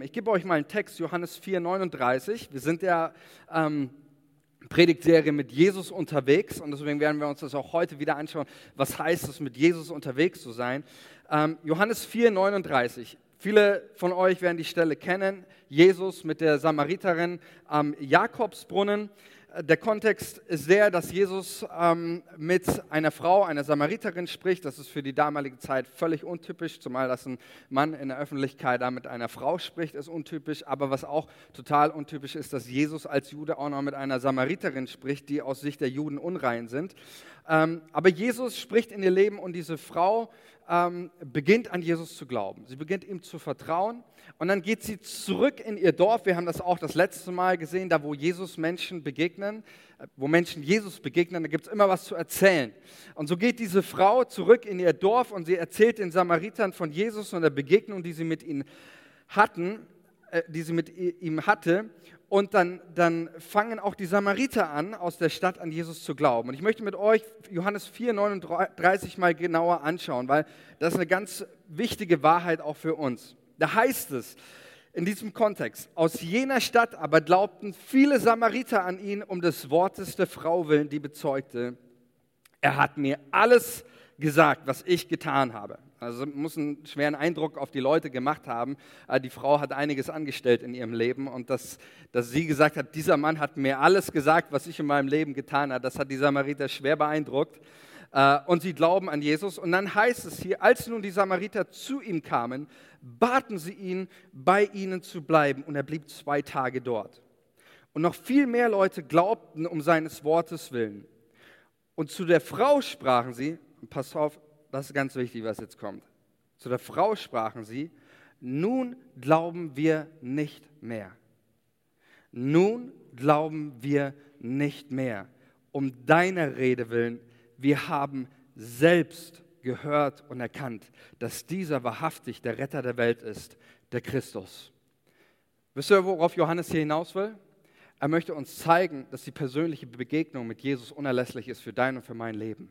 Ich gebe euch mal einen Text, Johannes 4, 39. Wir sind ja ähm, Predigtserie mit Jesus unterwegs und deswegen werden wir uns das auch heute wieder anschauen. Was heißt es, mit Jesus unterwegs zu sein? Ähm, Johannes 4, 39. Viele von euch werden die Stelle kennen. Jesus mit der Samariterin am Jakobsbrunnen. Der Kontext ist der, dass Jesus ähm, mit einer Frau, einer Samariterin spricht. Das ist für die damalige Zeit völlig untypisch, zumal dass ein Mann in der Öffentlichkeit da mit einer Frau spricht, ist untypisch. Aber was auch total untypisch ist, dass Jesus als Jude auch noch mit einer Samariterin spricht, die aus Sicht der Juden unrein sind. Ähm, aber Jesus spricht in ihr Leben und diese Frau ähm, beginnt an Jesus zu glauben. Sie beginnt ihm zu vertrauen und dann geht sie zurück in ihr Dorf. Wir haben das auch das letzte Mal gesehen, da wo Jesus Menschen begegnen, äh, wo Menschen Jesus begegnen, da gibt es immer was zu erzählen. Und so geht diese Frau zurück in ihr Dorf und sie erzählt den Samaritern von Jesus und der Begegnung, die sie mit ihnen hatten, äh, die sie mit ihm hatte. Und dann, dann fangen auch die Samariter an, aus der Stadt an Jesus zu glauben. Und ich möchte mit euch Johannes 4, 39 mal genauer anschauen, weil das ist eine ganz wichtige Wahrheit auch für uns. Da heißt es in diesem Kontext, aus jener Stadt aber glaubten viele Samariter an ihn um des Wortes der Frau willen, die bezeugte, er hat mir alles gesagt, was ich getan habe. Also muss einen schweren Eindruck auf die Leute gemacht haben. Äh, die Frau hat einiges angestellt in ihrem Leben und dass, dass sie gesagt hat, dieser Mann hat mir alles gesagt, was ich in meinem Leben getan habe, das hat die Samariter schwer beeindruckt. Äh, und sie glauben an Jesus. Und dann heißt es hier, als nun die Samariter zu ihm kamen, baten sie ihn, bei ihnen zu bleiben. Und er blieb zwei Tage dort. Und noch viel mehr Leute glaubten um seines Wortes willen. Und zu der Frau sprachen sie, pass auf, das ist ganz wichtig, was jetzt kommt. Zu der Frau sprachen sie, nun glauben wir nicht mehr. Nun glauben wir nicht mehr. Um deiner Rede willen, wir haben selbst gehört und erkannt, dass dieser wahrhaftig der Retter der Welt ist, der Christus. Wisst ihr, worauf Johannes hier hinaus will? Er möchte uns zeigen, dass die persönliche Begegnung mit Jesus unerlässlich ist für dein und für mein Leben.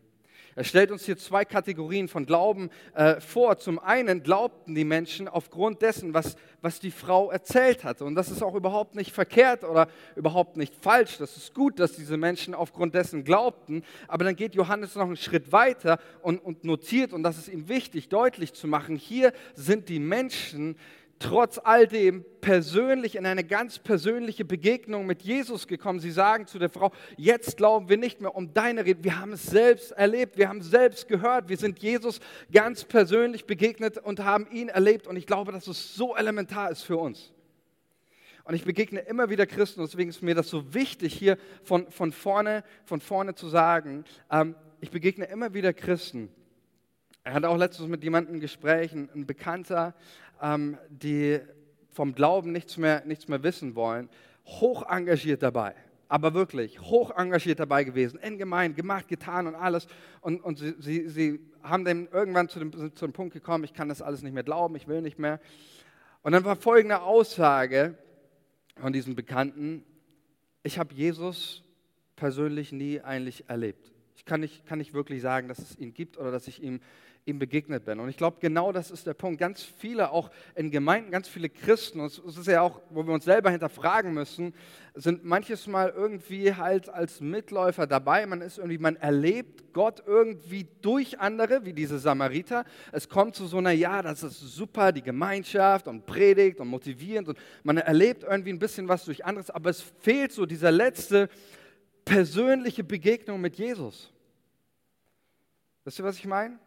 Er stellt uns hier zwei Kategorien von Glauben äh, vor. Zum einen glaubten die Menschen aufgrund dessen, was, was die Frau erzählt hatte. Und das ist auch überhaupt nicht verkehrt oder überhaupt nicht falsch. Das ist gut, dass diese Menschen aufgrund dessen glaubten. Aber dann geht Johannes noch einen Schritt weiter und, und notiert, und das ist ihm wichtig, deutlich zu machen, hier sind die Menschen, trotz all dem persönlich in eine ganz persönliche Begegnung mit Jesus gekommen. Sie sagen zu der Frau, jetzt glauben wir nicht mehr um deine Rede. Wir haben es selbst erlebt, wir haben es selbst gehört. Wir sind Jesus ganz persönlich begegnet und haben ihn erlebt. Und ich glaube, dass es so elementar ist für uns. Und ich begegne immer wieder Christen, deswegen ist mir das so wichtig, hier von, von, vorne, von vorne zu sagen, ähm, ich begegne immer wieder Christen. Er hatte auch letztens mit jemandem ein Gespräch, ein Bekannter, ähm, die vom Glauben nichts mehr, nichts mehr wissen wollen, hoch engagiert dabei. Aber wirklich hoch engagiert dabei gewesen, in Gemeinden, gemacht, getan und alles. Und, und sie, sie, sie haben dann irgendwann zu dem, zu dem Punkt gekommen, ich kann das alles nicht mehr glauben, ich will nicht mehr. Und dann war folgende Aussage von diesem Bekannten, ich habe Jesus persönlich nie eigentlich erlebt. Ich kann nicht, kann nicht wirklich sagen, dass es ihn gibt oder dass ich ihm ihm begegnet bin. Und ich glaube, genau das ist der Punkt. Ganz viele, auch in Gemeinden, ganz viele Christen, und es ist ja auch, wo wir uns selber hinterfragen müssen, sind manches Mal irgendwie halt als Mitläufer dabei. Man ist irgendwie, man erlebt Gott irgendwie durch andere, wie diese Samariter. Es kommt zu so einer, ja, das ist super, die Gemeinschaft und predigt und motivierend und man erlebt irgendwie ein bisschen was durch anderes, aber es fehlt so dieser letzte persönliche Begegnung mit Jesus. Wisst ihr, was ich meine?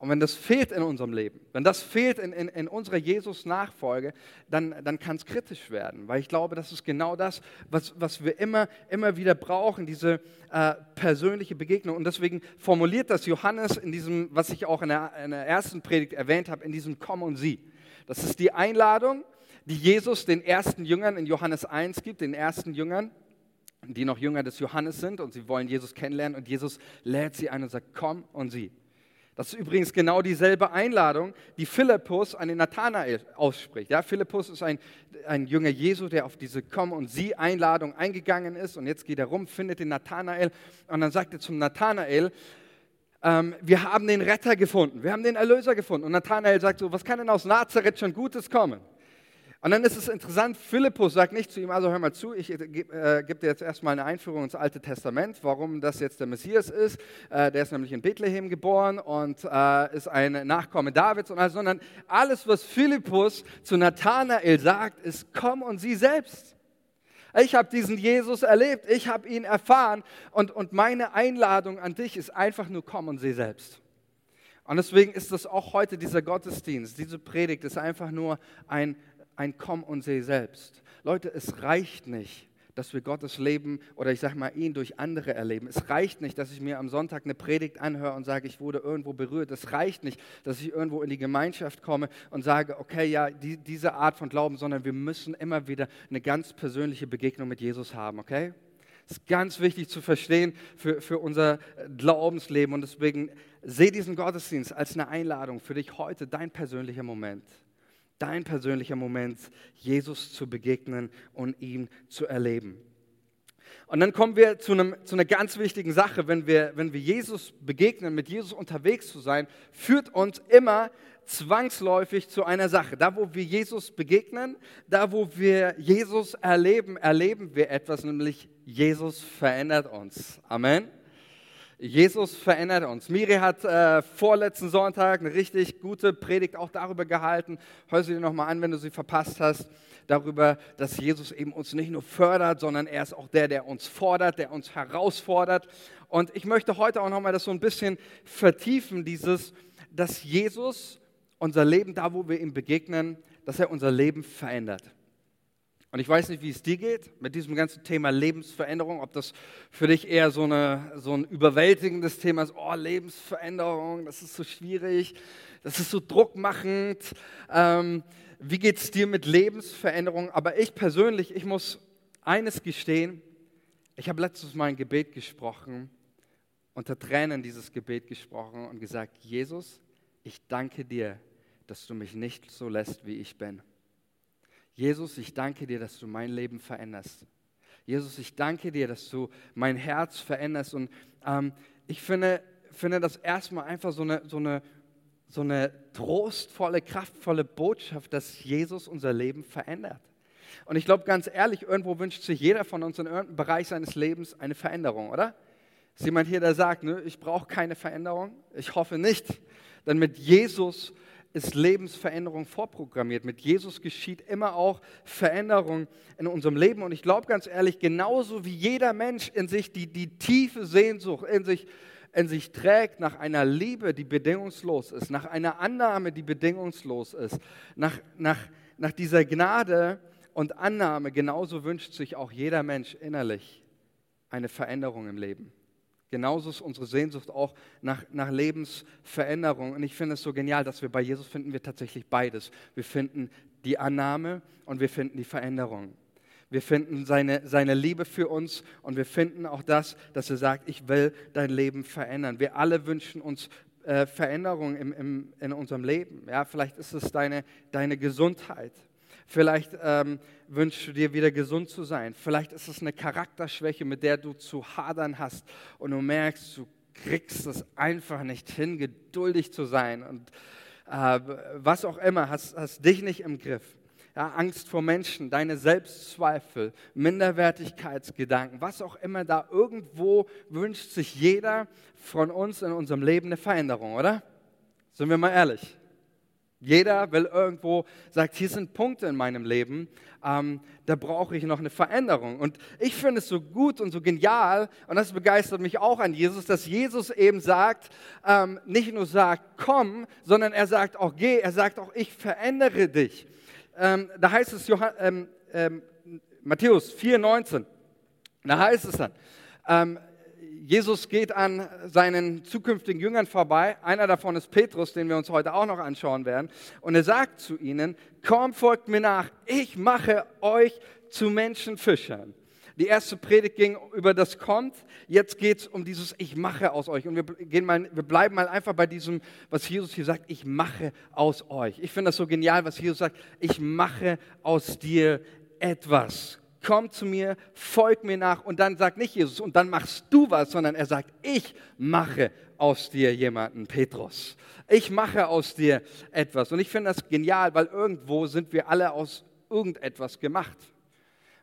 Und wenn das fehlt in unserem Leben, wenn das fehlt in, in, in unserer Jesus-Nachfolge, dann, dann kann es kritisch werden, weil ich glaube, das ist genau das, was, was wir immer, immer wieder brauchen, diese äh, persönliche Begegnung. Und deswegen formuliert das Johannes in diesem, was ich auch in der, in der ersten Predigt erwähnt habe, in diesem Komm und Sie. Das ist die Einladung, die Jesus den ersten Jüngern in Johannes 1 gibt, den ersten Jüngern die noch Jünger des Johannes sind und sie wollen Jesus kennenlernen und Jesus lädt sie ein und sagt, komm und sieh. Das ist übrigens genau dieselbe Einladung, die Philippus an den Nathanael ausspricht. Ja, Philippus ist ein, ein Jünger Jesu, der auf diese Komm- und Sie-Einladung eingegangen ist. Und jetzt geht er rum, findet den Nathanael und dann sagt er zum Nathanael, ähm, wir haben den Retter gefunden, wir haben den Erlöser gefunden. Und Nathanael sagt so, was kann denn aus Nazareth schon Gutes kommen? Und dann ist es interessant, Philippus sagt nicht zu ihm, also hör mal zu, ich äh, gebe äh, dir jetzt erstmal eine Einführung ins Alte Testament, warum das jetzt der Messias ist. Äh, der ist nämlich in Bethlehem geboren und äh, ist ein Nachkomme Davids und alles, sondern alles, was Philippus zu Nathanael sagt, ist, komm und sieh selbst. Ich habe diesen Jesus erlebt, ich habe ihn erfahren und, und meine Einladung an dich ist einfach nur, komm und sieh selbst. Und deswegen ist das auch heute dieser Gottesdienst, diese Predigt ist einfach nur ein ein Komm und seh selbst. Leute, es reicht nicht, dass wir Gottes Leben oder ich sage mal ihn durch andere erleben. Es reicht nicht, dass ich mir am Sonntag eine Predigt anhöre und sage, ich wurde irgendwo berührt. Es reicht nicht, dass ich irgendwo in die Gemeinschaft komme und sage, okay, ja, die, diese Art von Glauben, sondern wir müssen immer wieder eine ganz persönliche Begegnung mit Jesus haben, okay? Das ist ganz wichtig zu verstehen für, für unser Glaubensleben und deswegen sehe diesen Gottesdienst als eine Einladung für dich heute, dein persönlicher Moment dein persönlicher Moment, Jesus zu begegnen und ihn zu erleben. Und dann kommen wir zu, einem, zu einer ganz wichtigen Sache. Wenn wir, wenn wir Jesus begegnen, mit Jesus unterwegs zu sein, führt uns immer zwangsläufig zu einer Sache. Da, wo wir Jesus begegnen, da, wo wir Jesus erleben, erleben wir etwas, nämlich Jesus verändert uns. Amen. Jesus verändert uns. Miri hat äh, vorletzten Sonntag eine richtig gute Predigt auch darüber gehalten. Hör sie dir nochmal an, wenn du sie verpasst hast. Darüber, dass Jesus eben uns nicht nur fördert, sondern er ist auch der, der uns fordert, der uns herausfordert. Und ich möchte heute auch nochmal das so ein bisschen vertiefen, dieses, dass Jesus unser Leben, da wo wir ihm begegnen, dass er unser Leben verändert. Und ich weiß nicht, wie es dir geht mit diesem ganzen Thema Lebensveränderung, ob das für dich eher so, eine, so ein überwältigendes Thema ist, oh, Lebensveränderung, das ist so schwierig, das ist so druckmachend. Ähm, wie geht es dir mit Lebensveränderung? Aber ich persönlich, ich muss eines gestehen, ich habe letztes Mal ein Gebet gesprochen, unter Tränen dieses Gebet gesprochen und gesagt, Jesus, ich danke dir, dass du mich nicht so lässt, wie ich bin. Jesus, ich danke dir, dass du mein Leben veränderst. Jesus, ich danke dir, dass du mein Herz veränderst. Und ähm, ich finde, finde das erstmal einfach so eine, so, eine, so eine trostvolle, kraftvolle Botschaft, dass Jesus unser Leben verändert. Und ich glaube ganz ehrlich, irgendwo wünscht sich jeder von uns in irgendeinem Bereich seines Lebens eine Veränderung, oder? Ist jemand hier, der sagt, ne, ich brauche keine Veränderung? Ich hoffe nicht. Denn mit Jesus ist Lebensveränderung vorprogrammiert. Mit Jesus geschieht immer auch Veränderung in unserem Leben. Und ich glaube ganz ehrlich, genauso wie jeder Mensch in sich die, die tiefe Sehnsucht in sich, in sich trägt nach einer Liebe, die bedingungslos ist, nach einer Annahme, die bedingungslos ist, nach, nach, nach dieser Gnade und Annahme, genauso wünscht sich auch jeder Mensch innerlich eine Veränderung im Leben. Genauso ist unsere Sehnsucht auch nach, nach Lebensveränderung. Und ich finde es so genial, dass wir bei Jesus finden wir tatsächlich beides. Wir finden die Annahme und wir finden die Veränderung. Wir finden seine, seine Liebe für uns und wir finden auch das, dass er sagt, ich will dein Leben verändern. Wir alle wünschen uns äh, Veränderung im, im, in unserem Leben. Ja, vielleicht ist es deine, deine Gesundheit. Vielleicht ähm, wünschst du dir wieder gesund zu sein. Vielleicht ist es eine Charakterschwäche, mit der du zu hadern hast und du merkst, du kriegst es einfach nicht hin, geduldig zu sein und äh, was auch immer, hast, hast dich nicht im Griff. Ja, Angst vor Menschen, deine Selbstzweifel, Minderwertigkeitsgedanken, was auch immer da irgendwo wünscht sich jeder von uns in unserem Leben eine Veränderung, oder? Sind wir mal ehrlich? Jeder will irgendwo, sagt, hier sind Punkte in meinem Leben, ähm, da brauche ich noch eine Veränderung. Und ich finde es so gut und so genial, und das begeistert mich auch an Jesus, dass Jesus eben sagt, ähm, nicht nur sagt, komm, sondern er sagt auch, geh, er sagt auch, ich verändere dich. Ähm, da heißt es, Johann, ähm, ähm, Matthäus 4,19, da heißt es dann, ähm, Jesus geht an seinen zukünftigen Jüngern vorbei. Einer davon ist Petrus, den wir uns heute auch noch anschauen werden. Und er sagt zu ihnen, komm, folgt mir nach, ich mache euch zu Menschenfischern. Die erste Predigt ging über das Kommt, jetzt geht es um dieses Ich mache aus euch. Und wir, gehen mal, wir bleiben mal einfach bei diesem, was Jesus hier sagt, ich mache aus euch. Ich finde das so genial, was Jesus sagt, ich mache aus dir etwas komm zu mir, folg mir nach und dann sagt nicht Jesus, und dann machst du was, sondern er sagt, ich mache aus dir jemanden, Petrus. Ich mache aus dir etwas. Und ich finde das genial, weil irgendwo sind wir alle aus irgendetwas gemacht.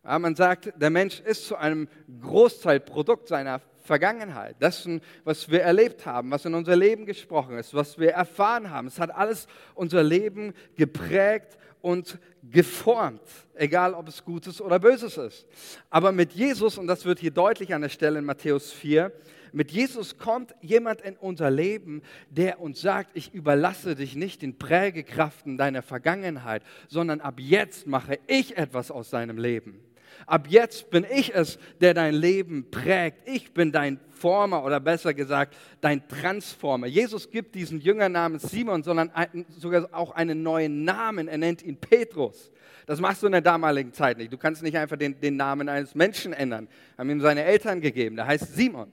Ja, man sagt, der Mensch ist zu einem Großteil Produkt seiner Vergangenheit, dessen, was wir erlebt haben, was in unser Leben gesprochen ist, was wir erfahren haben. Es hat alles unser Leben geprägt und geformt, egal ob es Gutes oder Böses ist. Aber mit Jesus, und das wird hier deutlich an der Stelle in Matthäus 4, mit Jesus kommt jemand in unser Leben, der uns sagt, ich überlasse dich nicht den Prägekraften deiner Vergangenheit, sondern ab jetzt mache ich etwas aus deinem Leben. Ab jetzt bin ich es, der dein Leben prägt. Ich bin dein Former oder besser gesagt dein Transformer. Jesus gibt diesen Jünger namens Simon, sondern sogar auch einen neuen Namen. Er nennt ihn Petrus. Das machst du in der damaligen Zeit nicht. Du kannst nicht einfach den, den Namen eines Menschen ändern. Haben ihm seine Eltern gegeben. Der heißt Simon.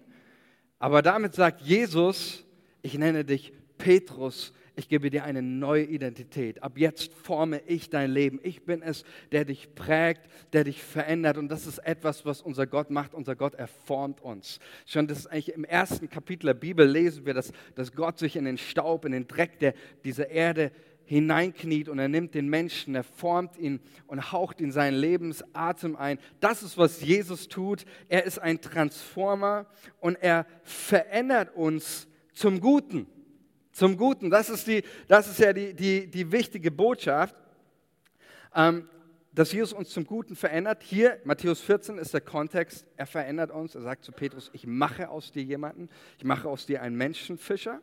Aber damit sagt Jesus, ich nenne dich Petrus, ich gebe dir eine neue Identität. Ab jetzt forme ich dein Leben. Ich bin es, der dich prägt, der dich verändert. Und das ist etwas, was unser Gott macht. Unser Gott, er formt uns. Schon das ist eigentlich im ersten Kapitel der Bibel lesen wir, dass, dass Gott sich in den Staub, in den Dreck der, dieser Erde hineinkniet und er nimmt den Menschen, er formt ihn und haucht in seinen Lebensatem ein. Das ist, was Jesus tut. Er ist ein Transformer und er verändert uns zum Guten. Zum Guten. Das ist, die, das ist ja die, die, die wichtige Botschaft, ähm, dass Jesus uns zum Guten verändert. Hier, Matthäus 14 ist der Kontext, er verändert uns. Er sagt zu Petrus, ich mache aus dir jemanden, ich mache aus dir einen Menschenfischer.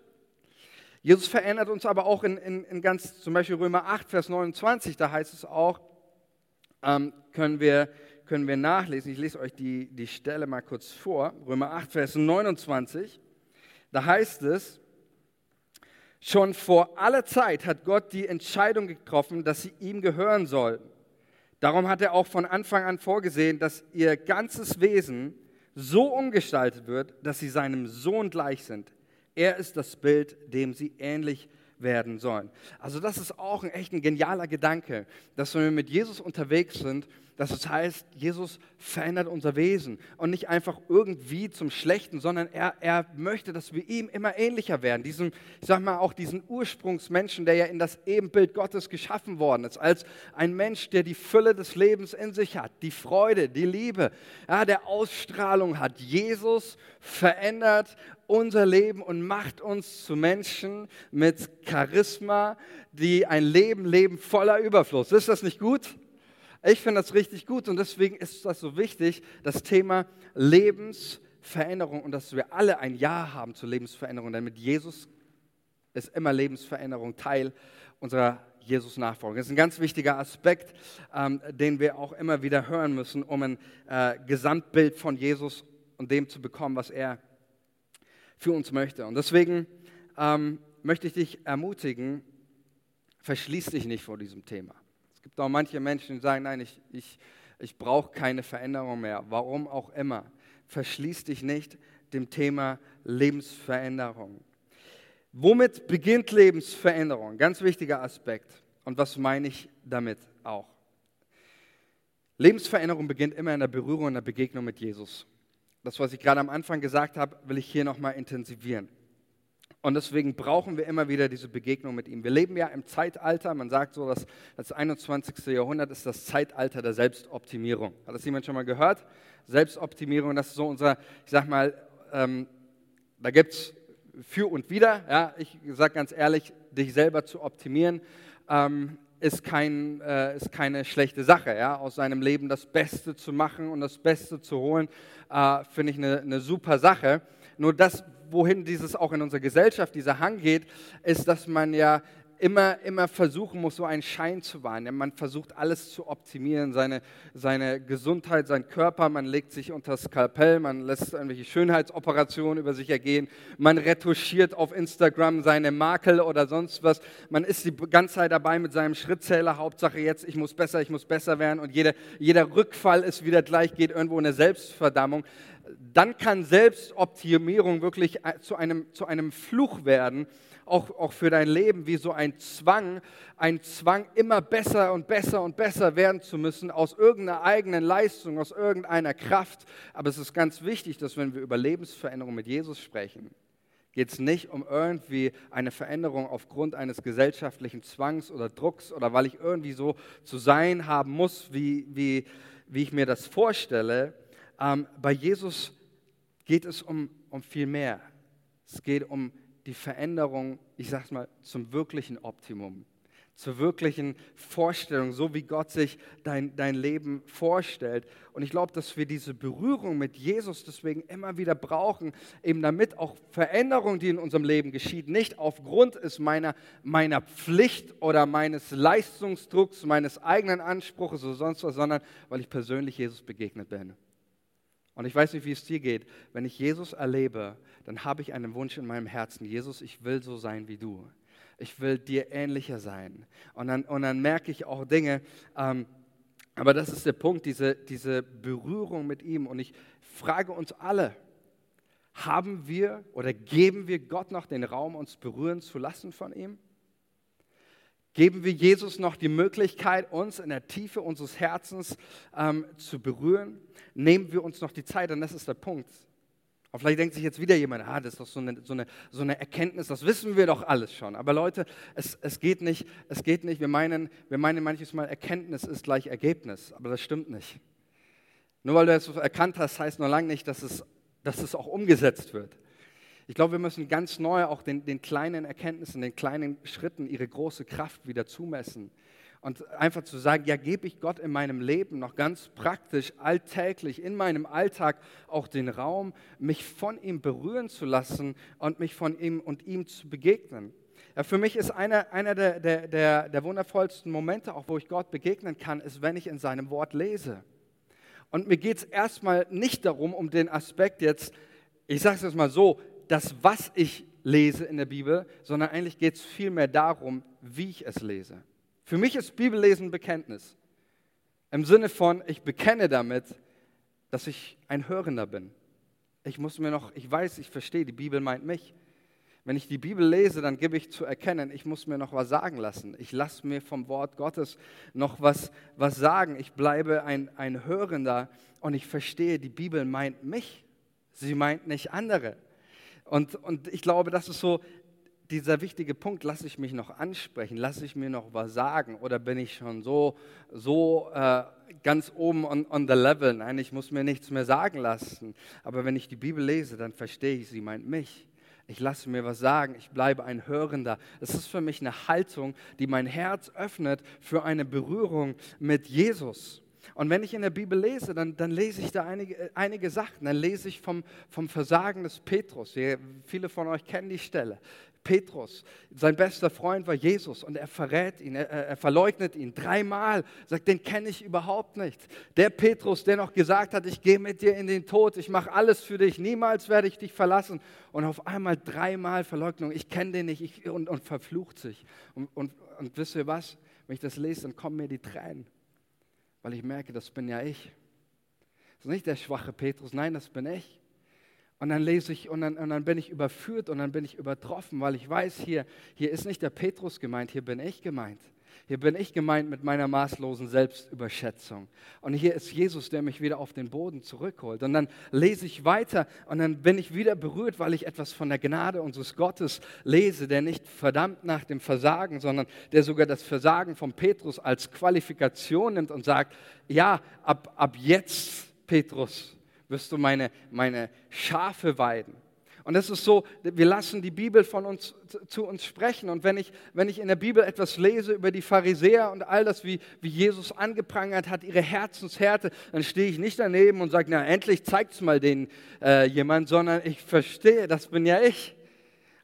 Jesus verändert uns aber auch in, in, in ganz, zum Beispiel Römer 8, Vers 29, da heißt es auch, ähm, können, wir, können wir nachlesen, ich lese euch die, die Stelle mal kurz vor, Römer 8, Vers 29, da heißt es, schon vor aller Zeit hat Gott die Entscheidung getroffen, dass sie ihm gehören sollten. Darum hat er auch von Anfang an vorgesehen, dass ihr ganzes Wesen so umgestaltet wird, dass sie seinem Sohn gleich sind er ist das Bild, dem sie ähnlich werden sollen. Also das ist auch ein echt ein genialer Gedanke, dass wenn wir mit Jesus unterwegs sind, dass es heißt, Jesus verändert unser Wesen und nicht einfach irgendwie zum Schlechten, sondern er, er möchte, dass wir ihm immer ähnlicher werden. Diesem, ich sag mal auch diesen Ursprungsmenschen, der ja in das Ebenbild Gottes geschaffen worden ist, als ein Mensch, der die Fülle des Lebens in sich hat, die Freude, die Liebe, ja, der Ausstrahlung hat. Jesus verändert unser Leben und macht uns zu Menschen mit Charisma, die ein Leben leben voller Überfluss. Ist das nicht gut? Ich finde das richtig gut und deswegen ist das so wichtig, das Thema Lebensveränderung und dass wir alle ein Ja haben zur Lebensveränderung, denn mit Jesus ist immer Lebensveränderung Teil unserer Jesus-Nachfolge. Das ist ein ganz wichtiger Aspekt, ähm, den wir auch immer wieder hören müssen, um ein äh, Gesamtbild von Jesus und dem zu bekommen, was er für uns möchte. Und deswegen ähm, möchte ich dich ermutigen, verschließ dich nicht vor diesem Thema. Es gibt auch manche Menschen, die sagen, nein, ich, ich, ich brauche keine Veränderung mehr, warum auch immer. Verschließ dich nicht dem Thema Lebensveränderung. Womit beginnt Lebensveränderung? Ganz wichtiger Aspekt. Und was meine ich damit auch? Lebensveränderung beginnt immer in der Berührung, in der Begegnung mit Jesus. Das, was ich gerade am Anfang gesagt habe, will ich hier nochmal intensivieren. Und deswegen brauchen wir immer wieder diese Begegnung mit ihm. Wir leben ja im Zeitalter, man sagt so, dass das 21. Jahrhundert ist das Zeitalter der Selbstoptimierung. Hat das jemand schon mal gehört? Selbstoptimierung, das ist so unser, ich sag mal, ähm, da gibt es für und wieder. Ja, ich sage ganz ehrlich, dich selber zu optimieren, ähm, ist, kein, äh, ist keine schlechte Sache. Ja? Aus seinem Leben das Beste zu machen und das Beste zu holen, äh, finde ich eine, eine super Sache. Nur das, wohin dieses auch in unserer Gesellschaft, dieser Hang geht, ist, dass man ja immer, immer versuchen muss, so einen Schein zu wahren. Man versucht alles zu optimieren, seine, seine Gesundheit, sein Körper, man legt sich unter das Skalpell, man lässt irgendwelche Schönheitsoperationen über sich ergehen, man retuschiert auf Instagram seine Makel oder sonst was. Man ist die ganze Zeit dabei mit seinem Schrittzähler, Hauptsache jetzt, ich muss besser, ich muss besser werden und jeder, jeder Rückfall ist wieder gleich, geht irgendwo in eine Selbstverdammung dann kann Selbstoptimierung wirklich zu einem, zu einem Fluch werden, auch, auch für dein Leben, wie so ein Zwang, ein Zwang, immer besser und besser und besser werden zu müssen, aus irgendeiner eigenen Leistung, aus irgendeiner Kraft. Aber es ist ganz wichtig, dass wenn wir über Lebensveränderung mit Jesus sprechen, geht es nicht um irgendwie eine Veränderung aufgrund eines gesellschaftlichen Zwangs oder Drucks oder weil ich irgendwie so zu sein haben muss, wie, wie, wie ich mir das vorstelle. Ähm, bei Jesus geht es um, um viel mehr. Es geht um die Veränderung, ich sage es mal, zum wirklichen Optimum zur wirklichen Vorstellung, so wie Gott sich dein, dein Leben vorstellt. Und ich glaube, dass wir diese Berührung mit Jesus deswegen immer wieder brauchen, eben damit auch Veränderung, die in unserem Leben geschieht, nicht aufgrund ist meiner, meiner Pflicht oder meines Leistungsdrucks, meines eigenen Anspruchs oder sonst was, sondern weil ich persönlich Jesus begegnet bin. Und ich weiß nicht, wie es dir geht. Wenn ich Jesus erlebe, dann habe ich einen Wunsch in meinem Herzen. Jesus, ich will so sein wie du ich will dir ähnlicher sein. Und dann, und dann merke ich auch Dinge, ähm, aber das ist der Punkt, diese, diese Berührung mit ihm. Und ich frage uns alle, haben wir oder geben wir Gott noch den Raum, uns berühren zu lassen von ihm? Geben wir Jesus noch die Möglichkeit, uns in der Tiefe unseres Herzens ähm, zu berühren? Nehmen wir uns noch die Zeit? Und das ist der Punkt. Und vielleicht denkt sich jetzt wieder jemand, ah, das ist doch so eine, so, eine, so eine Erkenntnis, das wissen wir doch alles schon. Aber Leute, es, es, geht nicht, es geht nicht, wir meinen, wir meinen manches Mal, Erkenntnis ist gleich Ergebnis, aber das stimmt nicht. Nur weil du es erkannt hast, heißt noch lange nicht, dass es, dass es auch umgesetzt wird. Ich glaube, wir müssen ganz neu auch den, den kleinen Erkenntnissen, den kleinen Schritten ihre große Kraft wieder zumessen. Und einfach zu sagen, ja, gebe ich Gott in meinem Leben noch ganz praktisch, alltäglich, in meinem Alltag auch den Raum, mich von ihm berühren zu lassen und mich von ihm und ihm zu begegnen. Ja, für mich ist einer, einer der, der, der, der wundervollsten Momente, auch wo ich Gott begegnen kann, ist, wenn ich in seinem Wort lese. Und mir geht es erstmal nicht darum, um den Aspekt jetzt, ich sage es jetzt mal so, das, was ich lese in der Bibel, sondern eigentlich geht es vielmehr darum, wie ich es lese. Für mich ist Bibellesen Bekenntnis. Im Sinne von, ich bekenne damit, dass ich ein Hörender bin. Ich muss mir noch, ich weiß, ich verstehe, die Bibel meint mich. Wenn ich die Bibel lese, dann gebe ich zu erkennen, ich muss mir noch was sagen lassen. Ich lasse mir vom Wort Gottes noch was, was sagen. Ich bleibe ein, ein Hörender und ich verstehe, die Bibel meint mich. Sie meint nicht andere. Und, und ich glaube, das ist so dieser wichtige Punkt, lasse ich mich noch ansprechen, lasse ich mir noch was sagen oder bin ich schon so, so äh, ganz oben on, on the level? Nein, ich muss mir nichts mehr sagen lassen. Aber wenn ich die Bibel lese, dann verstehe ich, sie meint mich. Ich lasse mir was sagen, ich bleibe ein Hörender. Es ist für mich eine Haltung, die mein Herz öffnet für eine Berührung mit Jesus. Und wenn ich in der Bibel lese, dann, dann lese ich da einige, äh, einige Sachen. Dann lese ich vom, vom Versagen des Petrus. Viele von euch kennen die Stelle. Petrus, sein bester Freund war Jesus und er verrät ihn, er, er verleugnet ihn dreimal, sagt, den kenne ich überhaupt nicht. Der Petrus, der noch gesagt hat, ich gehe mit dir in den Tod, ich mache alles für dich, niemals werde ich dich verlassen. Und auf einmal dreimal Verleugnung, ich kenne den nicht ich, und, und, verflucht sich. Und, und, und wisst ihr was, wenn ich das lese, dann kommen mir die Tränen, weil ich merke, das bin ja ich. Das ist nicht der schwache Petrus, nein, das bin ich. Und dann lese ich und dann, und dann bin ich überführt und dann bin ich übertroffen, weil ich weiß, hier, hier ist nicht der Petrus gemeint, hier bin ich gemeint. Hier bin ich gemeint mit meiner maßlosen Selbstüberschätzung. Und hier ist Jesus, der mich wieder auf den Boden zurückholt. Und dann lese ich weiter und dann bin ich wieder berührt, weil ich etwas von der Gnade unseres Gottes lese, der nicht verdammt nach dem Versagen, sondern der sogar das Versagen von Petrus als Qualifikation nimmt und sagt, ja, ab, ab jetzt, Petrus, wirst du meine, meine Schafe weiden. Und das ist so, wir lassen die Bibel von uns zu uns sprechen. Und wenn ich, wenn ich in der Bibel etwas lese über die Pharisäer und all das, wie, wie Jesus angeprangert hat, ihre Herzenshärte, dann stehe ich nicht daneben und sage, na endlich zeigt es mal denen äh, jemand, sondern ich verstehe, das bin ja ich.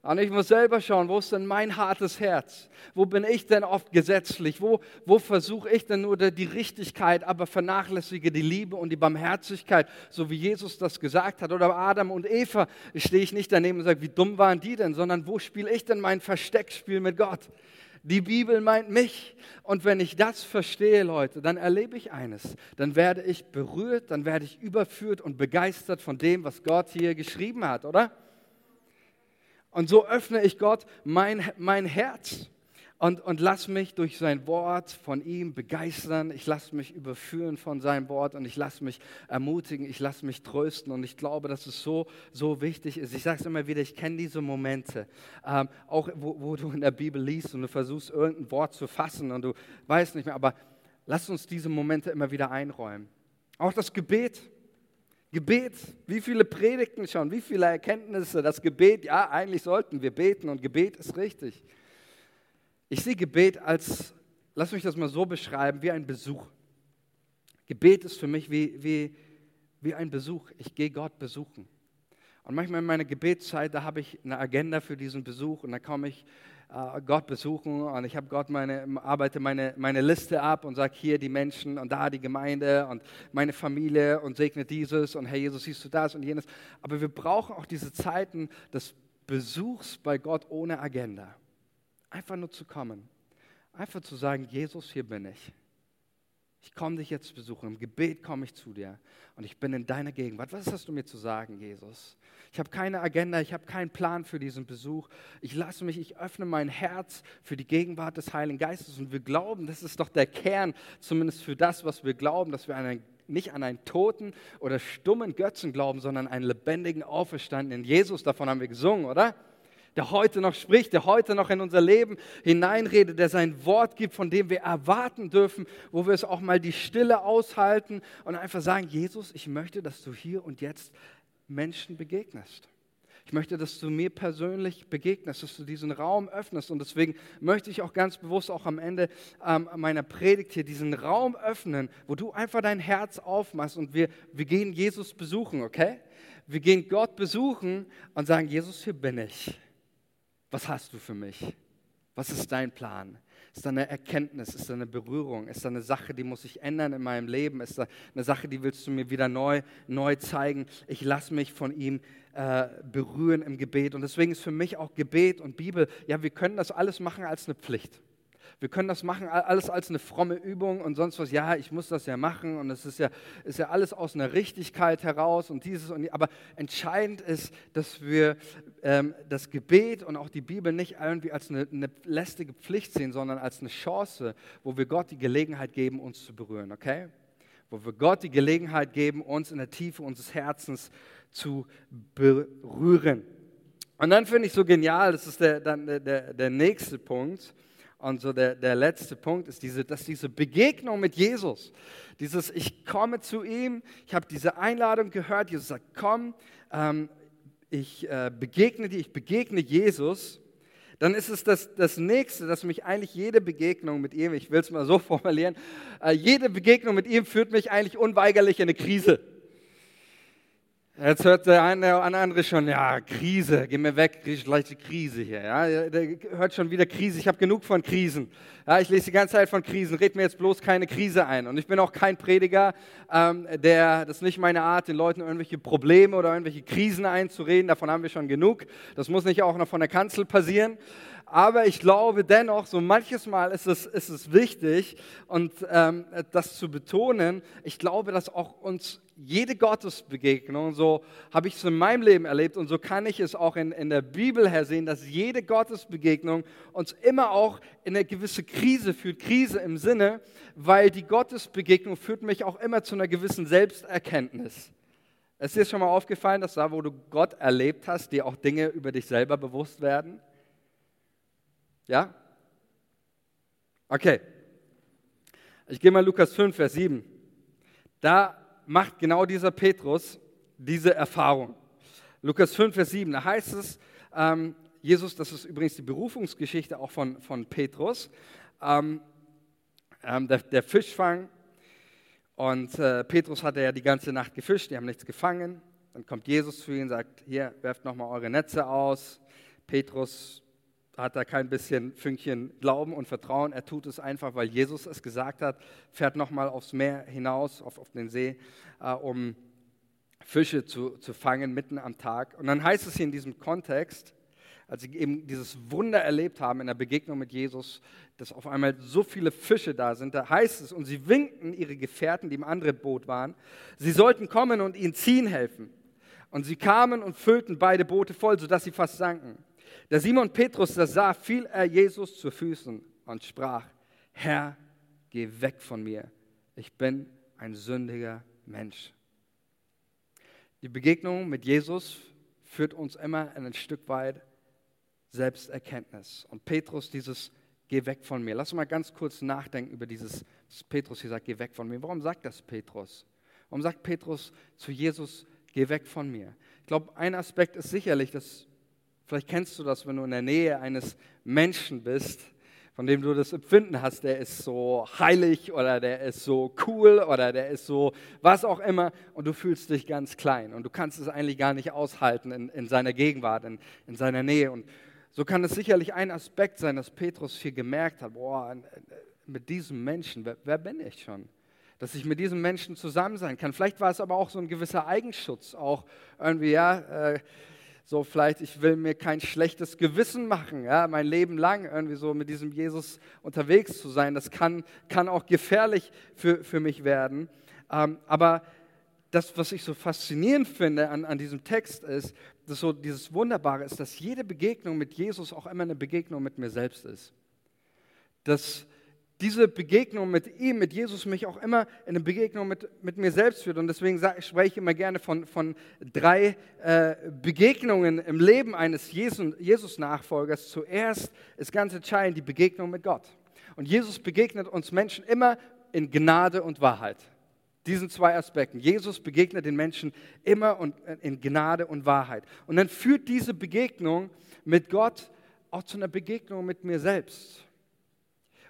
Und ich muss selber schauen, wo ist denn mein hartes Herz? Wo bin ich denn oft gesetzlich? Wo, wo versuche ich denn nur die Richtigkeit, aber vernachlässige die Liebe und die Barmherzigkeit, so wie Jesus das gesagt hat? Oder Adam und Eva stehe ich nicht daneben und sage, wie dumm waren die denn, sondern wo spiele ich denn mein Versteckspiel mit Gott? Die Bibel meint mich. Und wenn ich das verstehe, Leute, dann erlebe ich eines. Dann werde ich berührt, dann werde ich überführt und begeistert von dem, was Gott hier geschrieben hat, oder? Und so öffne ich Gott mein, mein Herz. und, und lass mich durch sein Wort von ihm begeistern. Ich lasse mich überführen von seinem Wort und ich lasse mich ermutigen. Ich lasse mich trösten. Und ich glaube, dass es so, so wichtig ist. Ich sage es immer wieder, ich kenne diese Momente, ähm, auch wo, wo du in der Bibel liest und du versuchst, irgendein Wort zu fassen und du weißt nicht mehr. Aber lass uns diese Momente immer wieder einräumen. Auch das Gebet. Gebet, wie viele Predigten schon, wie viele Erkenntnisse, das Gebet, ja, eigentlich sollten wir beten und Gebet ist richtig. Ich sehe Gebet als, lass mich das mal so beschreiben, wie ein Besuch. Gebet ist für mich wie, wie, wie ein Besuch. Ich gehe Gott besuchen. Und manchmal in meiner Gebetszeit, da habe ich eine Agenda für diesen Besuch und da komme ich Gott besuchen und ich habe Gott meine, arbeite meine, meine Liste ab und sage hier die Menschen und da die Gemeinde und meine Familie und segne dieses und hey Jesus, siehst du das und jenes. Aber wir brauchen auch diese Zeiten des Besuchs bei Gott ohne Agenda. Einfach nur zu kommen. Einfach zu sagen, Jesus, hier bin ich. Ich komme dich jetzt besuchen. Im Gebet komme ich zu dir und ich bin in deiner Gegenwart. Was hast du mir zu sagen, Jesus? Ich habe keine Agenda, ich habe keinen Plan für diesen Besuch. Ich lasse mich, ich öffne mein Herz für die Gegenwart des Heiligen Geistes und wir glauben, das ist doch der Kern, zumindest für das, was wir glauben, dass wir an einen, nicht an einen toten oder stummen Götzen glauben, sondern einen lebendigen, auferstandenen Jesus. Davon haben wir gesungen, oder? Der heute noch spricht, der heute noch in unser Leben hineinredet, der sein Wort gibt, von dem wir erwarten dürfen, wo wir es auch mal die Stille aushalten und einfach sagen, Jesus, ich möchte, dass du hier und jetzt Menschen begegnest. Ich möchte, dass du mir persönlich begegnest, dass du diesen Raum öffnest. Und deswegen möchte ich auch ganz bewusst auch am Ende ähm, meiner Predigt hier diesen Raum öffnen, wo du einfach dein Herz aufmachst und wir, wir gehen Jesus besuchen, okay? Wir gehen Gott besuchen und sagen, Jesus, hier bin ich. Was hast du für mich? Was ist dein Plan? Ist da eine Erkenntnis? Ist da eine Berührung? Ist da eine Sache, die muss sich ändern in meinem Leben? Ist da eine Sache, die willst du mir wieder neu, neu zeigen? Ich lasse mich von ihm äh, berühren im Gebet. Und deswegen ist für mich auch Gebet und Bibel, ja, wir können das alles machen als eine Pflicht. Wir können das machen, alles als eine fromme Übung und sonst was. Ja, ich muss das ja machen und es ist ja, ist ja alles aus einer Richtigkeit heraus und dieses und aber entscheidend ist, dass wir ähm, das Gebet und auch die Bibel nicht irgendwie als eine, eine lästige Pflicht sehen, sondern als eine Chance, wo wir Gott die Gelegenheit geben, uns zu berühren, okay? Wo wir Gott die Gelegenheit geben, uns in der Tiefe unseres Herzens zu berühren. Und dann finde ich so genial, das ist der, dann der, der nächste Punkt, und so der, der letzte Punkt ist, diese, dass diese Begegnung mit Jesus, dieses Ich komme zu ihm, ich habe diese Einladung gehört, Jesus sagt, komm, ähm, ich äh, begegne dir, ich begegne Jesus, dann ist es das, das Nächste, dass mich eigentlich jede Begegnung mit ihm, ich will es mal so formulieren, äh, jede Begegnung mit ihm führt mich eigentlich unweigerlich in eine Krise. Jetzt hört der eine oder andere schon, ja, Krise, geh mir weg, leichte Krise hier. Ja, der hört schon wieder Krise, ich habe genug von Krisen. Ja, ich lese die ganze Zeit von Krisen, red mir jetzt bloß keine Krise ein. Und ich bin auch kein Prediger, ähm, der, das ist nicht meine Art, den Leuten irgendwelche Probleme oder irgendwelche Krisen einzureden, davon haben wir schon genug. Das muss nicht auch noch von der Kanzel passieren. Aber ich glaube dennoch, so manches Mal ist es, ist es wichtig, und ähm, das zu betonen, ich glaube, dass auch uns jede Gottesbegegnung, so habe ich es in meinem Leben erlebt und so kann ich es auch in, in der Bibel hersehen, dass jede Gottesbegegnung uns immer auch in eine gewisse Krise führt. Krise im Sinne, weil die Gottesbegegnung führt mich auch immer zu einer gewissen Selbsterkenntnis. Es ist dir schon mal aufgefallen, dass da, wo du Gott erlebt hast, dir auch Dinge über dich selber bewusst werden? Ja? Okay. Ich gehe mal Lukas 5, Vers 7. Da macht genau dieser Petrus diese Erfahrung. Lukas 5, Vers 7, da heißt es, ähm, Jesus, das ist übrigens die Berufungsgeschichte auch von, von Petrus, ähm, ähm, der, der, Fischfang. Und äh, Petrus hatte ja die ganze Nacht gefischt, die haben nichts gefangen. Dann kommt Jesus zu ihnen und sagt, hier, werft nochmal eure Netze aus. Petrus hat da kein bisschen Fünkchen Glauben und Vertrauen. Er tut es einfach, weil Jesus es gesagt hat, fährt nochmal aufs Meer hinaus, auf, auf den See, äh, um Fische zu, zu fangen mitten am Tag. Und dann heißt es hier in diesem Kontext, als sie eben dieses Wunder erlebt haben in der Begegnung mit Jesus, dass auf einmal so viele Fische da sind, da heißt es, und sie winkten ihre Gefährten, die im anderen Boot waren, sie sollten kommen und ihnen ziehen helfen. Und sie kamen und füllten beide Boote voll, sodass sie fast sanken. Der Simon Petrus, das sah, fiel er Jesus zu Füßen und sprach, Herr, geh weg von mir, ich bin ein sündiger Mensch. Die Begegnung mit Jesus führt uns immer ein Stück weit Selbsterkenntnis. Und Petrus, dieses Geh weg von mir. Lass uns mal ganz kurz nachdenken über dieses, Petrus hier sagt, geh weg von mir. Warum sagt das Petrus? Warum sagt Petrus zu Jesus, geh weg von mir? Ich glaube, ein Aspekt ist sicherlich, dass, vielleicht kennst du das, wenn du in der Nähe eines Menschen bist, von dem du das Empfinden hast, der ist so heilig oder der ist so cool oder der ist so was auch immer und du fühlst dich ganz klein und du kannst es eigentlich gar nicht aushalten in, in seiner Gegenwart, in, in seiner Nähe. Und so kann es sicherlich ein Aspekt sein, dass Petrus hier gemerkt hat, boah, mit diesem Menschen, wer, wer bin ich schon? Dass ich mit diesem Menschen zusammen sein kann. Vielleicht war es aber auch so ein gewisser Eigenschutz, auch irgendwie, ja, äh, so vielleicht, ich will mir kein schlechtes Gewissen machen, ja, mein Leben lang irgendwie so mit diesem Jesus unterwegs zu sein. Das kann, kann auch gefährlich für, für mich werden. Ähm, aber das, was ich so faszinierend finde an, an diesem Text ist, dass so dieses Wunderbare ist, dass jede Begegnung mit Jesus auch immer eine Begegnung mit mir selbst ist. Dass diese Begegnung mit ihm, mit Jesus, mich auch immer in eine Begegnung mit, mit mir selbst führt. Und deswegen sage, spreche ich immer gerne von, von drei äh, Begegnungen im Leben eines Jesus-Nachfolgers. Zuerst ist ganz entscheidend die Begegnung mit Gott. Und Jesus begegnet uns Menschen immer in Gnade und Wahrheit. Diesen zwei Aspekten. Jesus begegnet den Menschen immer und äh, in Gnade und Wahrheit. Und dann führt diese Begegnung mit Gott auch zu einer Begegnung mit mir selbst.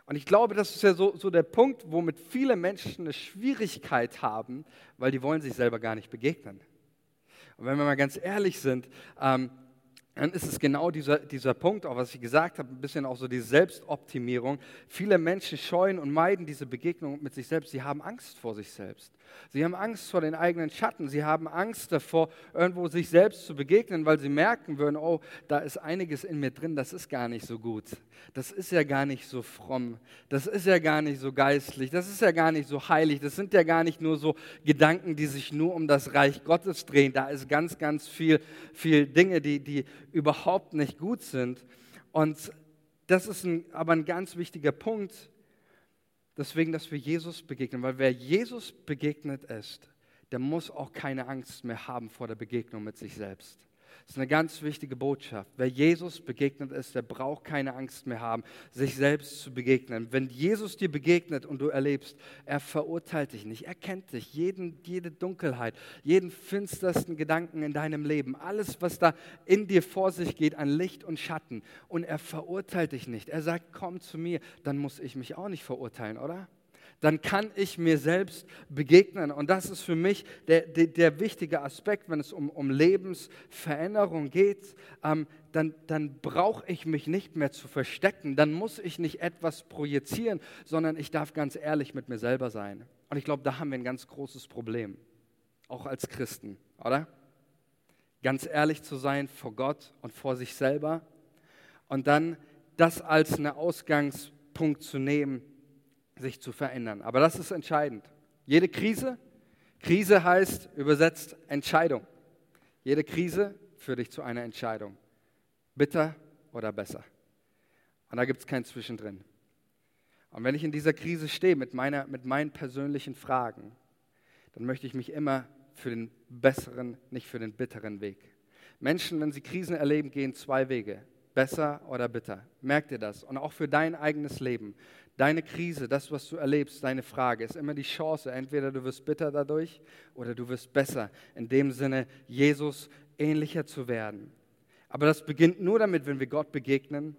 Und ich glaube, das ist ja so, so der Punkt, womit viele Menschen eine Schwierigkeit haben, weil die wollen sich selber gar nicht begegnen. Und wenn wir mal ganz ehrlich sind, ähm, dann ist es genau dieser, dieser Punkt, auch was ich gesagt habe, ein bisschen auch so die Selbstoptimierung. Viele Menschen scheuen und meiden diese Begegnung mit sich selbst. Sie haben Angst vor sich selbst. Sie haben Angst vor den eigenen Schatten. Sie haben Angst davor, irgendwo sich selbst zu begegnen, weil sie merken würden, oh, da ist einiges in mir drin, das ist gar nicht so gut. Das ist ja gar nicht so fromm. Das ist ja gar nicht so geistlich. Das ist ja gar nicht so heilig. Das sind ja gar nicht nur so Gedanken, die sich nur um das Reich Gottes drehen. Da ist ganz, ganz viel, viel Dinge, die, die überhaupt nicht gut sind. Und das ist ein, aber ein ganz wichtiger Punkt, deswegen, dass wir Jesus begegnen, weil wer Jesus begegnet ist, der muss auch keine Angst mehr haben vor der Begegnung mit sich selbst. Das ist eine ganz wichtige Botschaft. Wer Jesus begegnet ist, der braucht keine Angst mehr haben, sich selbst zu begegnen. Wenn Jesus dir begegnet und du erlebst, er verurteilt dich nicht, er kennt dich, jeden, jede Dunkelheit, jeden finstersten Gedanken in deinem Leben, alles, was da in dir vor sich geht an Licht und Schatten. Und er verurteilt dich nicht. Er sagt, komm zu mir, dann muss ich mich auch nicht verurteilen, oder? Dann kann ich mir selbst begegnen. Und das ist für mich der, der, der wichtige Aspekt, wenn es um, um Lebensveränderung geht. Ähm, dann, dann brauche ich mich nicht mehr zu verstecken. Dann muss ich nicht etwas projizieren, sondern ich darf ganz ehrlich mit mir selber sein. Und ich glaube, da haben wir ein ganz großes Problem, auch als Christen, oder? Ganz ehrlich zu sein vor Gott und vor sich selber und dann das als einen Ausgangspunkt zu nehmen, sich zu verändern. Aber das ist entscheidend. Jede Krise, Krise heißt übersetzt Entscheidung. Jede Krise führt dich zu einer Entscheidung. Bitter oder besser. Und da gibt es kein Zwischendrin. Und wenn ich in dieser Krise stehe mit, meiner, mit meinen persönlichen Fragen, dann möchte ich mich immer für den besseren, nicht für den bitteren Weg. Menschen, wenn sie Krisen erleben, gehen zwei Wege. Besser oder bitter. Merkt ihr das? Und auch für dein eigenes Leben. Deine Krise, das, was du erlebst, deine Frage, ist immer die Chance. Entweder du wirst bitter dadurch oder du wirst besser. In dem Sinne, Jesus ähnlicher zu werden. Aber das beginnt nur damit, wenn wir Gott begegnen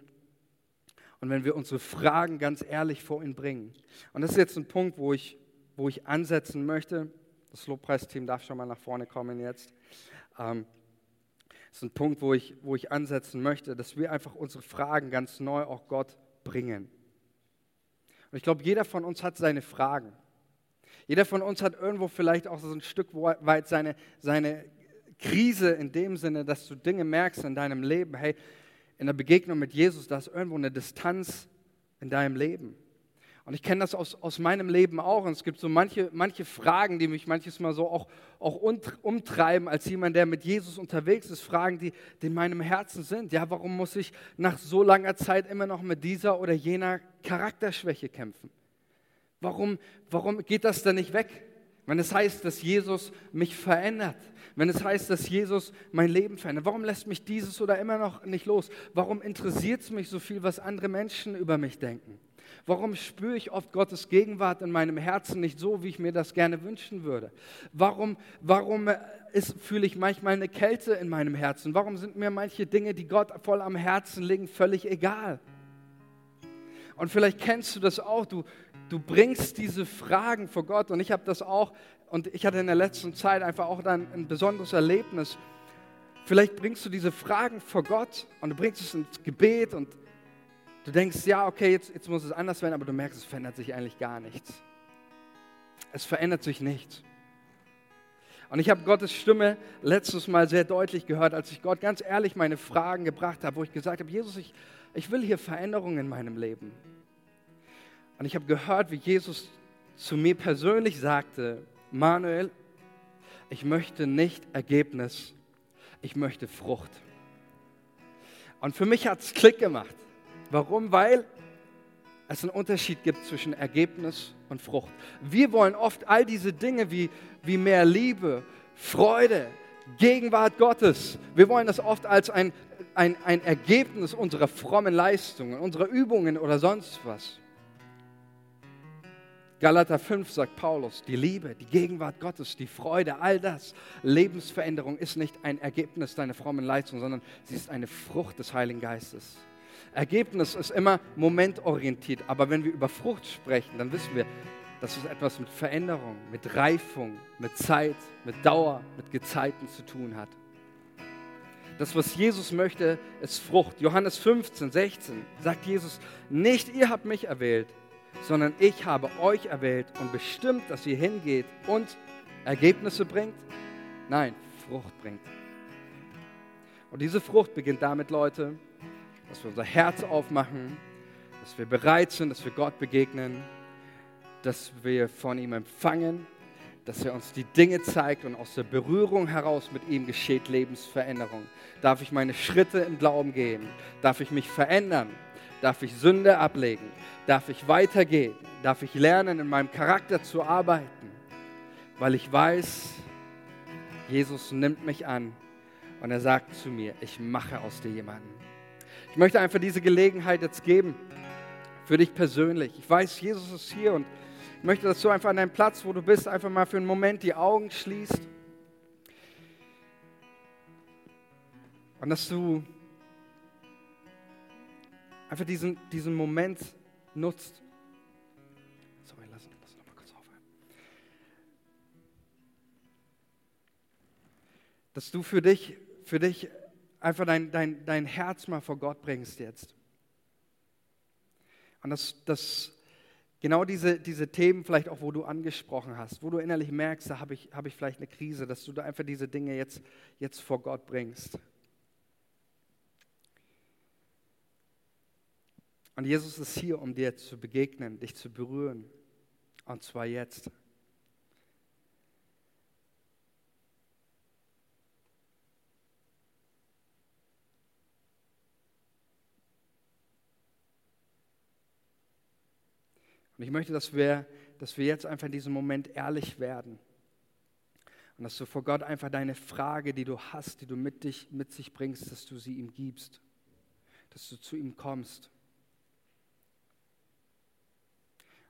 und wenn wir unsere Fragen ganz ehrlich vor ihn bringen. Und das ist jetzt ein Punkt, wo ich, wo ich ansetzen möchte. Das Lobpreisteam darf schon mal nach vorne kommen jetzt. Ähm, ist ein Punkt, wo ich, wo ich ansetzen möchte, dass wir einfach unsere Fragen ganz neu auch Gott bringen. Und ich glaube, jeder von uns hat seine Fragen. Jeder von uns hat irgendwo vielleicht auch so ein Stück weit seine, seine Krise in dem Sinne, dass du Dinge merkst in deinem Leben. Hey, in der Begegnung mit Jesus, da ist irgendwo eine Distanz in deinem Leben. Und ich kenne das aus, aus meinem Leben auch. Und es gibt so manche, manche Fragen, die mich manches Mal so auch, auch umtreiben, als jemand, der mit Jesus unterwegs ist. Fragen, die, die in meinem Herzen sind. Ja, warum muss ich nach so langer Zeit immer noch mit dieser oder jener Charakterschwäche kämpfen? Warum, warum geht das denn nicht weg? Wenn es heißt, dass Jesus mich verändert, wenn es heißt, dass Jesus mein Leben verändert, warum lässt mich dieses oder immer noch nicht los? Warum interessiert es mich so viel, was andere Menschen über mich denken? Warum spüre ich oft Gottes Gegenwart in meinem Herzen nicht so, wie ich mir das gerne wünschen würde? Warum, warum ist, fühle ich manchmal eine Kälte in meinem Herzen? Warum sind mir manche Dinge, die Gott voll am Herzen liegen, völlig egal? Und vielleicht kennst du das auch. Du, du bringst diese Fragen vor Gott. Und ich habe das auch, und ich hatte in der letzten Zeit einfach auch dann ein besonderes Erlebnis. Vielleicht bringst du diese Fragen vor Gott und du bringst es ins Gebet und Du denkst, ja, okay, jetzt, jetzt muss es anders werden, aber du merkst, es verändert sich eigentlich gar nichts. Es verändert sich nichts. Und ich habe Gottes Stimme letztes Mal sehr deutlich gehört, als ich Gott ganz ehrlich meine Fragen gebracht habe, wo ich gesagt habe, Jesus, ich, ich will hier Veränderungen in meinem Leben. Und ich habe gehört, wie Jesus zu mir persönlich sagte, Manuel, ich möchte nicht Ergebnis, ich möchte Frucht. Und für mich hat es Klick gemacht. Warum? Weil es einen Unterschied gibt zwischen Ergebnis und Frucht. Wir wollen oft all diese Dinge wie, wie mehr Liebe, Freude, Gegenwart Gottes. Wir wollen das oft als ein, ein, ein Ergebnis unserer frommen Leistungen, unserer Übungen oder sonst was. Galater 5 sagt Paulus, die Liebe, die Gegenwart Gottes, die Freude, all das, Lebensveränderung ist nicht ein Ergebnis deiner frommen Leistung, sondern sie ist eine Frucht des Heiligen Geistes. Ergebnis ist immer momentorientiert, aber wenn wir über Frucht sprechen, dann wissen wir, dass es etwas mit Veränderung, mit Reifung, mit Zeit, mit Dauer, mit Gezeiten zu tun hat. Das, was Jesus möchte, ist Frucht. Johannes 15, 16 sagt Jesus, nicht ihr habt mich erwählt, sondern ich habe euch erwählt und bestimmt, dass ihr hingeht und Ergebnisse bringt. Nein, Frucht bringt. Und diese Frucht beginnt damit, Leute, dass wir unser Herz aufmachen, dass wir bereit sind, dass wir Gott begegnen, dass wir von ihm empfangen, dass er uns die Dinge zeigt und aus der Berührung heraus mit ihm geschieht Lebensveränderung. Darf ich meine Schritte im Glauben gehen? Darf ich mich verändern? Darf ich Sünde ablegen? Darf ich weitergehen? Darf ich lernen, in meinem Charakter zu arbeiten? Weil ich weiß, Jesus nimmt mich an und er sagt zu mir, ich mache aus dir jemanden. Ich möchte einfach diese Gelegenheit jetzt geben für dich persönlich. Ich weiß, Jesus ist hier und ich möchte, dass du einfach an deinem Platz, wo du bist, einfach mal für einen Moment die Augen schließt. Und dass du einfach diesen, diesen Moment nutzt. Sorry, lass, lass noch mal kurz aufhören. Dass du für dich, für dich einfach dein, dein, dein Herz mal vor Gott bringst jetzt. Und dass, dass genau diese, diese Themen vielleicht auch, wo du angesprochen hast, wo du innerlich merkst, da habe ich, hab ich vielleicht eine Krise, dass du da einfach diese Dinge jetzt, jetzt vor Gott bringst. Und Jesus ist hier, um dir zu begegnen, dich zu berühren. Und zwar jetzt. Und ich möchte, dass wir, dass wir jetzt einfach in diesem Moment ehrlich werden. Und dass du vor Gott einfach deine Frage, die du hast, die du mit, dich, mit sich bringst, dass du sie ihm gibst. Dass du zu ihm kommst.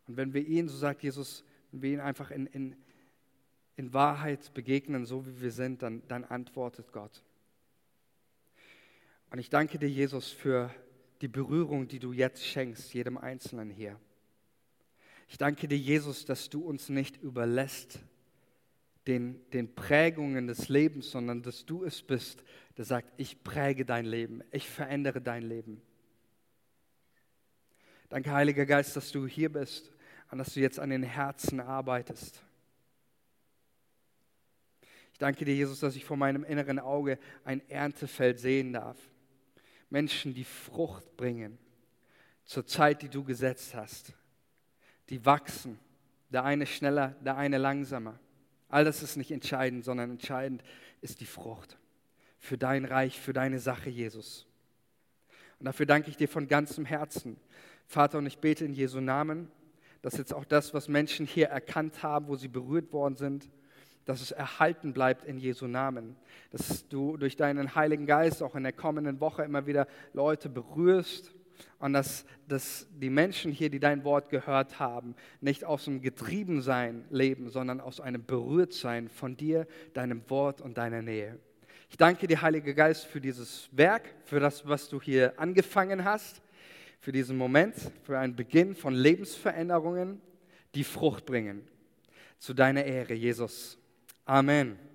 Und wenn wir ihn, so sagt Jesus, wenn wir ihn einfach in, in, in Wahrheit begegnen, so wie wir sind, dann, dann antwortet Gott. Und ich danke dir, Jesus, für die Berührung, die du jetzt schenkst, jedem Einzelnen hier. Ich danke dir, Jesus, dass du uns nicht überlässt den, den Prägungen des Lebens, sondern dass du es bist, der sagt, ich präge dein Leben, ich verändere dein Leben. Danke, Heiliger Geist, dass du hier bist und dass du jetzt an den Herzen arbeitest. Ich danke dir, Jesus, dass ich vor meinem inneren Auge ein Erntefeld sehen darf. Menschen, die Frucht bringen zur Zeit, die du gesetzt hast. Die wachsen. Der eine schneller, der eine langsamer. All das ist nicht entscheidend, sondern entscheidend ist die Frucht für dein Reich, für deine Sache, Jesus. Und dafür danke ich dir von ganzem Herzen. Vater, und ich bete in Jesu Namen, dass jetzt auch das, was Menschen hier erkannt haben, wo sie berührt worden sind, dass es erhalten bleibt in Jesu Namen. Dass du durch deinen Heiligen Geist auch in der kommenden Woche immer wieder Leute berührst und dass, dass die Menschen hier, die dein Wort gehört haben, nicht aus einem Getriebensein leben, sondern aus einem Berührtsein von dir, deinem Wort und deiner Nähe. Ich danke dir, Heiliger Geist, für dieses Werk, für das, was du hier angefangen hast, für diesen Moment, für einen Beginn von Lebensveränderungen, die Frucht bringen. Zu deiner Ehre, Jesus. Amen.